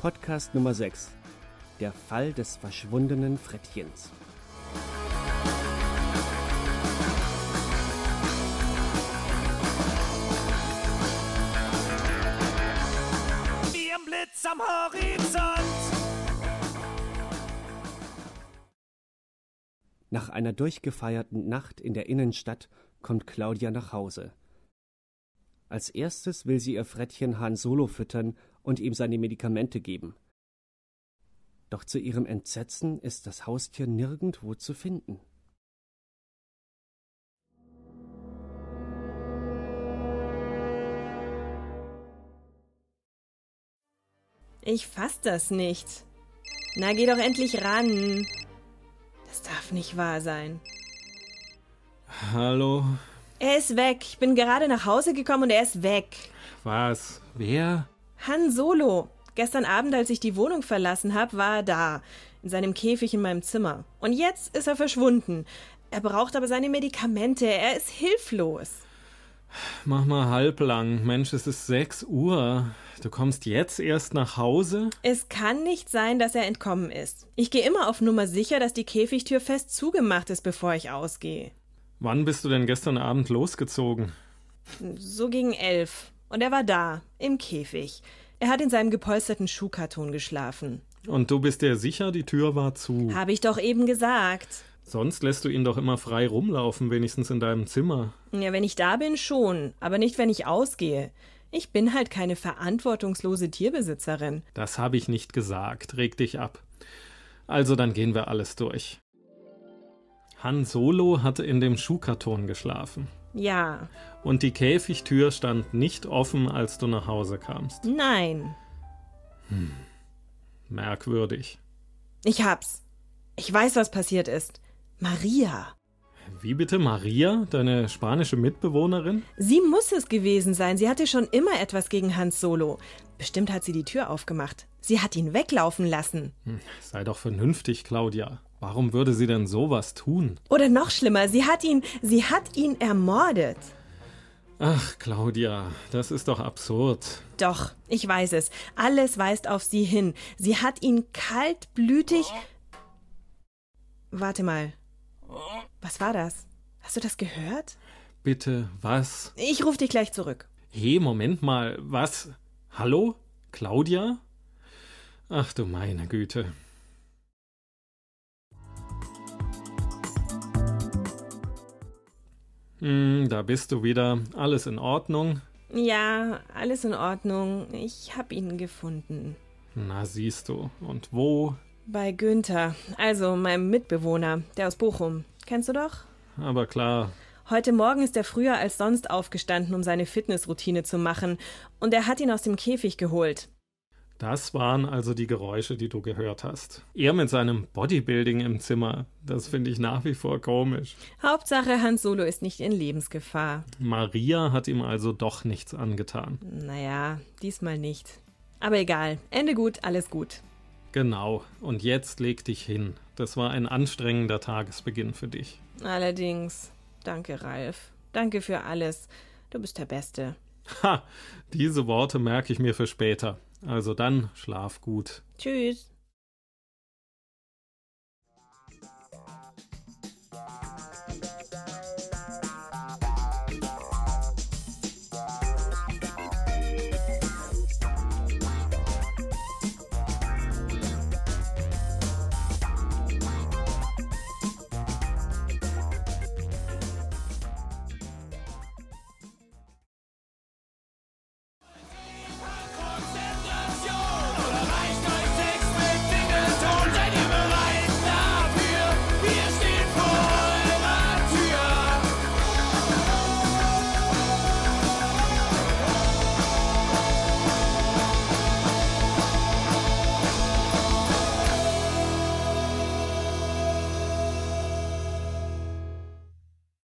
Podcast Nummer 6. Der Fall des verschwundenen Frettchens. Wie ein Blitz am Horizont. Nach einer durchgefeierten Nacht in der Innenstadt kommt Claudia nach Hause. Als erstes will sie ihr Frettchen Han Solo füttern und ihm seine Medikamente geben. Doch zu ihrem Entsetzen ist das Haustier nirgendwo zu finden. Ich fass das nicht. Na, geh doch endlich ran. Das darf nicht wahr sein. Hallo? Er ist weg. Ich bin gerade nach Hause gekommen und er ist weg. Was? Wer? Han Solo. Gestern Abend, als ich die Wohnung verlassen habe, war er da. In seinem Käfig in meinem Zimmer. Und jetzt ist er verschwunden. Er braucht aber seine Medikamente. Er ist hilflos. Mach mal halblang. Mensch, es ist 6 Uhr. Du kommst jetzt erst nach Hause? Es kann nicht sein, dass er entkommen ist. Ich gehe immer auf Nummer sicher, dass die Käfigtür fest zugemacht ist, bevor ich ausgehe. Wann bist du denn gestern Abend losgezogen? So gegen elf. Und er war da, im Käfig. Er hat in seinem gepolsterten Schuhkarton geschlafen. Und du bist dir sicher, die Tür war zu. Habe ich doch eben gesagt. Sonst lässt du ihn doch immer frei rumlaufen, wenigstens in deinem Zimmer. Ja, wenn ich da bin, schon. Aber nicht, wenn ich ausgehe. Ich bin halt keine verantwortungslose Tierbesitzerin. Das habe ich nicht gesagt. Reg dich ab. Also, dann gehen wir alles durch. Han Solo hatte in dem Schuhkarton geschlafen. Ja. Und die Käfigtür stand nicht offen, als du nach Hause kamst. Nein. Merkwürdig. Ich hab's. Ich weiß, was passiert ist. Maria. Wie bitte Maria, deine spanische Mitbewohnerin? Sie muss es gewesen sein. Sie hatte schon immer etwas gegen Hans Solo. Bestimmt hat sie die Tür aufgemacht. Sie hat ihn weglaufen lassen. Hm, Sei doch vernünftig, Claudia. Warum würde sie denn sowas tun? Oder noch schlimmer, sie hat ihn, sie hat ihn ermordet. Ach, Claudia, das ist doch absurd. Doch, ich weiß es. Alles weist auf sie hin. Sie hat ihn kaltblütig. Warte mal. Was war das? Hast du das gehört? Bitte, was? Ich rufe dich gleich zurück. Hey, Moment mal, was? Hallo? Claudia? Ach du meine Güte. Hm, da bist du wieder. Alles in Ordnung? Ja, alles in Ordnung. Ich hab ihn gefunden. Na, siehst du. Und wo? Bei Günther, also meinem Mitbewohner, der aus Bochum. Kennst du doch? Aber klar, Heute Morgen ist er früher als sonst aufgestanden, um seine Fitnessroutine zu machen, und er hat ihn aus dem Käfig geholt. Das waren also die Geräusche, die du gehört hast. Er mit seinem Bodybuilding im Zimmer. Das finde ich nach wie vor komisch. Hauptsache, Hans Solo ist nicht in Lebensgefahr. Maria hat ihm also doch nichts angetan. Naja, diesmal nicht. Aber egal, Ende gut, alles gut. Genau. Und jetzt leg dich hin. Das war ein anstrengender Tagesbeginn für dich. Allerdings, danke, Ralf. Danke für alles. Du bist der Beste. Ha! Diese Worte merke ich mir für später. Also dann schlaf gut. Tschüss.